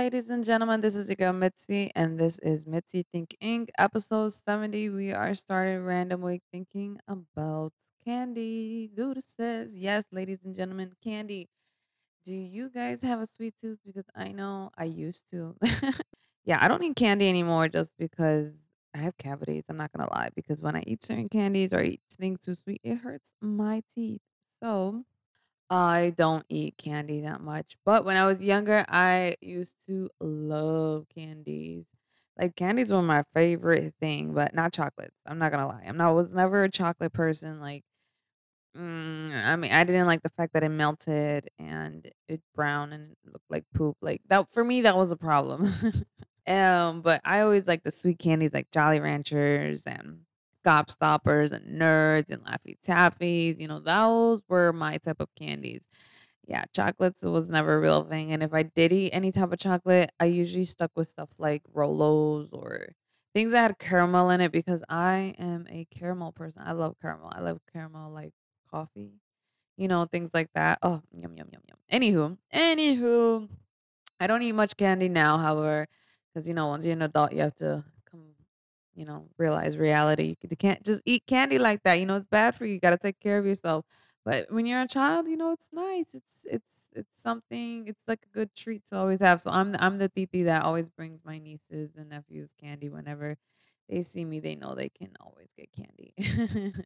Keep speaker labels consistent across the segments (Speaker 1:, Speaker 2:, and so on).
Speaker 1: Ladies and gentlemen. This is your girl Mitzi, and this is Mitzi Thinking episode 70. We are starting randomly thinking about candy. Duda says, yes, ladies and gentlemen, candy. Do you guys have a sweet tooth? Because I know I used to. yeah, I don't eat candy anymore just because I have cavities. I'm not going to lie. Because when I eat certain candies or eat things too sweet, it hurts my teeth. So I don't eat candy that much, but when I was younger, I used to love candies. Like candies were my favorite thing, but not chocolates. I'm not gonna lie. I'm not was never a chocolate person. Like, mm, I mean, I didn't like the fact that it melted and it brown and looked like poop. Like that for me, that was a problem. um, but I always like the sweet candies like Jolly Ranchers and Gobstoppers and Nerds and Laffy Taffies. You know, those were my type of candies. Yeah, chocolates was never a real thing, and if I did eat any type of chocolate, I usually stuck with stuff like Rolos or things that had caramel in it because I am a caramel person. I love caramel. I love caramel like coffee, you know, things like that. Oh, yum yum yum yum. Anywho, anywho, I don't eat much candy now, however, because you know, once you're an adult, you have to you know, realize reality. You can't just eat candy like that. You know, it's bad for you. You got to take care of yourself. But when you're a child, you know, it's nice. It's it's it's something. It's like a good treat to always have. So I'm the- I'm the titi that always brings my nieces and nephews candy whenever they see me. They know they can always get candy.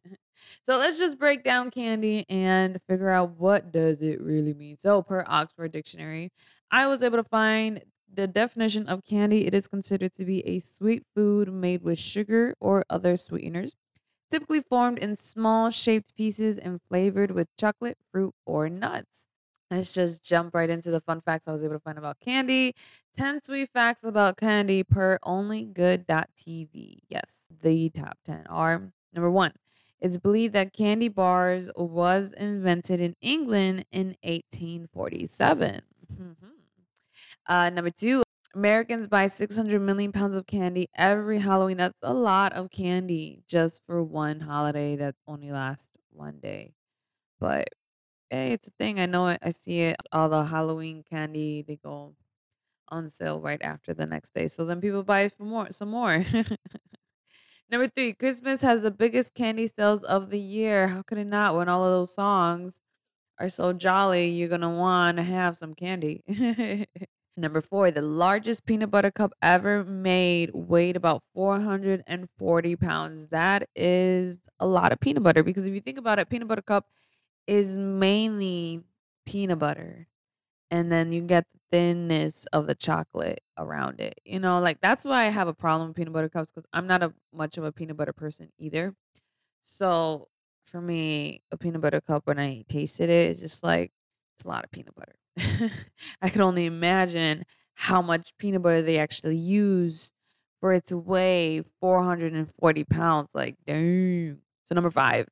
Speaker 1: so let's just break down candy and figure out what does it really mean. So per Oxford Dictionary, I was able to find the definition of candy. It is considered to be a sweet food made with sugar or other sweeteners typically formed in small shaped pieces and flavored with chocolate, fruit, or nuts. Let's just jump right into the fun facts I was able to find about candy. 10 sweet facts about candy per onlygood.tv. Yes, the top 10 are number one, it's believed that candy bars was invented in England in 1847. Mhm. Uh, number two, Americans buy 600 million pounds of candy every Halloween. That's a lot of candy just for one holiday that only lasts one day. But hey, it's a thing. I know it. I see it. All the Halloween candy, they go on sale right after the next day. So then people buy for more, some more. Number three, Christmas has the biggest candy sales of the year. How could it not? When all of those songs are so jolly, you're gonna want to have some candy. Number four, the largest peanut butter cup ever made weighed about 440 pounds. That is a lot of peanut butter because if you think about it, peanut butter cup is mainly peanut butter. And then you get the thinness of the chocolate around it. You know, like that's why I have a problem with peanut butter cups because I'm not a much of a peanut butter person either. So for me, a peanut butter cup when I tasted it, it's just like it's a lot of peanut butter. I can only imagine how much peanut butter they actually use for it to weigh 440 pounds. Like, dang. So number five,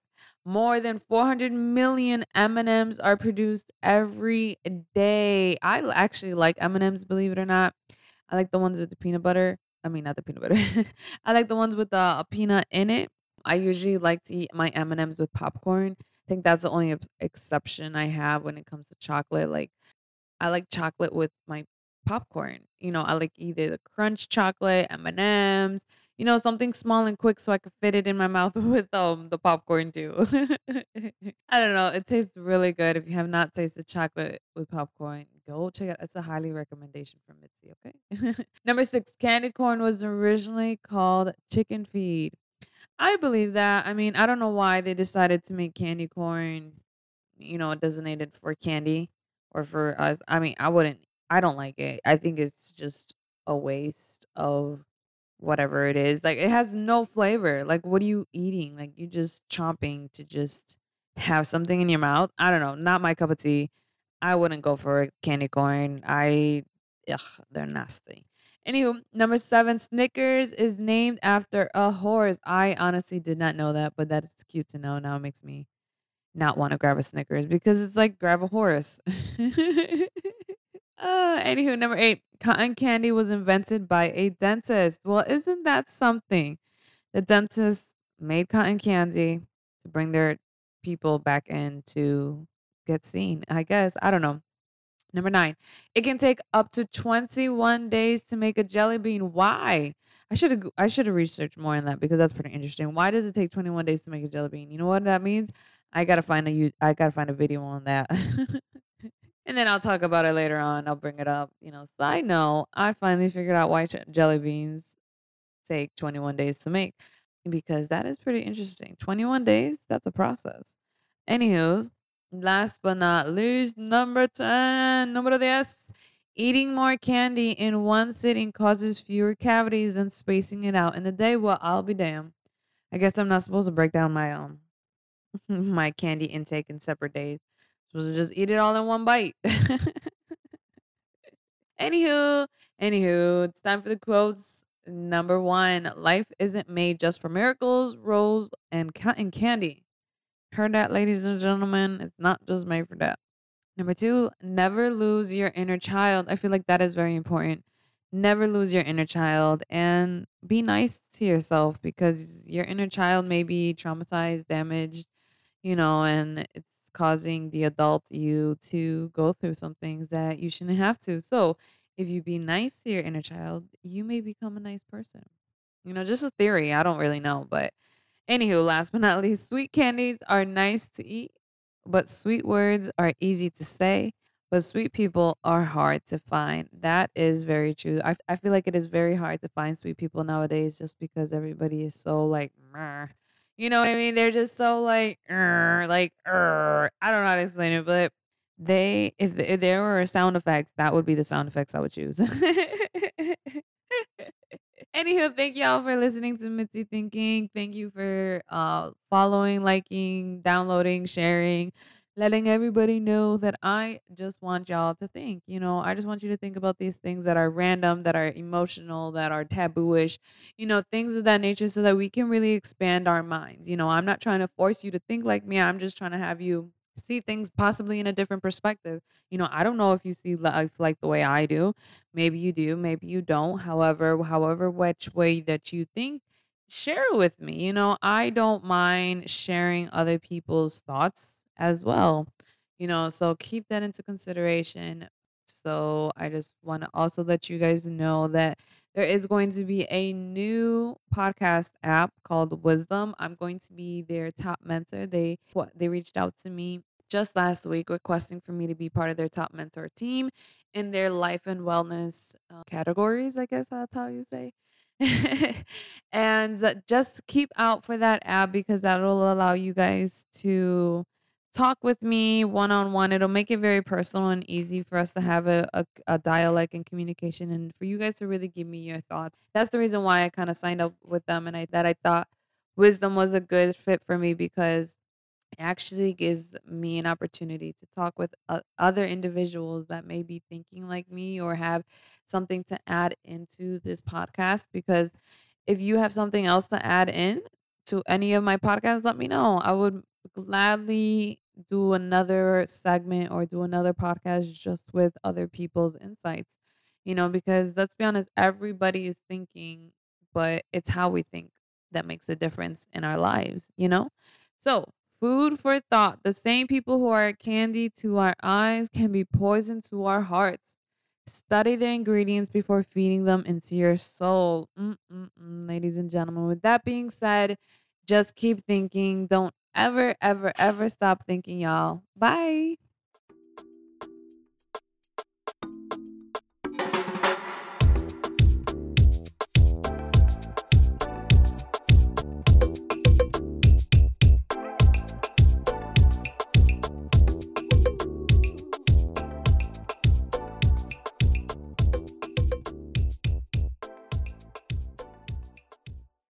Speaker 1: more than 400 million M&Ms are produced every day. I actually like M&Ms, believe it or not. I like the ones with the peanut butter. I mean, not the peanut butter. I like the ones with the a peanut in it. I usually like to eat my M&Ms with popcorn. Think that's the only exception I have when it comes to chocolate. Like I like chocolate with my popcorn. You know, I like either the crunch chocolate, M&Ms, you know, something small and quick so I could fit it in my mouth with um the popcorn too. I don't know. It tastes really good. If you have not tasted chocolate with popcorn, go check it. Out. It's a highly recommendation from Mitzi, okay? Number six, candy corn was originally called chicken feed. I believe that. I mean, I don't know why they decided to make candy corn, you know, designated for candy or for us. I mean, I wouldn't, I don't like it. I think it's just a waste of whatever it is. Like, it has no flavor. Like, what are you eating? Like, you're just chomping to just have something in your mouth. I don't know. Not my cup of tea. I wouldn't go for candy corn. I, ugh, they're nasty. Anywho, number seven, Snickers is named after a horse. I honestly did not know that, but that is cute to know. Now it makes me not want to grab a Snickers because it's like grab a horse. uh, anywho, number eight, cotton candy was invented by a dentist. Well, isn't that something? The dentist made cotton candy to bring their people back in to get seen. I guess I don't know. Number nine, it can take up to 21 days to make a jelly bean. Why? I should have I should have researched more on that because that's pretty interesting. Why does it take 21 days to make a jelly bean? You know what that means? I gotta find a I gotta find a video on that. and then I'll talk about it later on. I'll bring it up. You know, side note, I finally figured out why jelly beans take 21 days to make because that is pretty interesting. 21 days, that's a process. Anywho, last but not least, number 10, number 10. Eating more candy in one sitting causes fewer cavities than spacing it out in the day. Well, I'll be damned. I guess I'm not supposed to break down my um my candy intake in separate days. I'm supposed to just eat it all in one bite. anywho, anywho, it's time for the quotes. Number one, life isn't made just for miracles, rolls, and cotton candy. Heard that, ladies and gentlemen? It's not just made for that. Number two, never lose your inner child. I feel like that is very important. Never lose your inner child and be nice to yourself because your inner child may be traumatized, damaged, you know, and it's causing the adult you to go through some things that you shouldn't have to. So, if you be nice to your inner child, you may become a nice person. You know, just a theory. I don't really know. But anywho, last but not least, sweet candies are nice to eat, but sweet words are easy to say. But sweet people are hard to find. That is very true. I, I feel like it is very hard to find sweet people nowadays just because everybody is so like, you know what I mean? They're just so like, like, I don't know how to explain it, but they if, if there were sound effects, that would be the sound effects I would choose. Anywho, thank y'all for listening to Mitzi Thinking. Thank you for uh following, liking, downloading, sharing, letting everybody know that I just want y'all to think. You know, I just want you to think about these things that are random, that are emotional, that are tabooish, you know, things of that nature so that we can really expand our minds. You know, I'm not trying to force you to think like me. I'm just trying to have you see things possibly in a different perspective. You know, I don't know if you see life like the way I do. Maybe you do, maybe you don't. However, however which way that you think, share it with me. You know, I don't mind sharing other people's thoughts as well. You know, so keep that into consideration. So I just want to also let you guys know that there is going to be a new podcast app called Wisdom. I'm going to be their top mentor. They what they reached out to me just last week requesting for me to be part of their top mentor team in their life and wellness uh, categories, I guess that's how you say. and just keep out for that app because that will allow you guys to talk with me one on one. It'll make it very personal and easy for us to have a, a, a, dialect and communication and for you guys to really give me your thoughts. That's the reason why I kind of signed up with them and I that I thought wisdom was a good fit for me because it actually gives me an opportunity to talk with uh, other individuals that may be thinking like me or have something to add into this podcast because if you have something else to add in to any of my podcasts let me know i would gladly do another segment or do another podcast just with other people's insights. You know, because let's be honest, everybody is thinking, but it's how we think that makes a difference in our lives, you know? So, food for thought. The same people who are candy to our eyes can be poison to our hearts. Study the ingredients before feeding them into your soul. Mm-mm-mm, ladies and gentlemen, with that being said, just keep thinking. Don't ever, ever, ever stop thinking, y'all. Bye.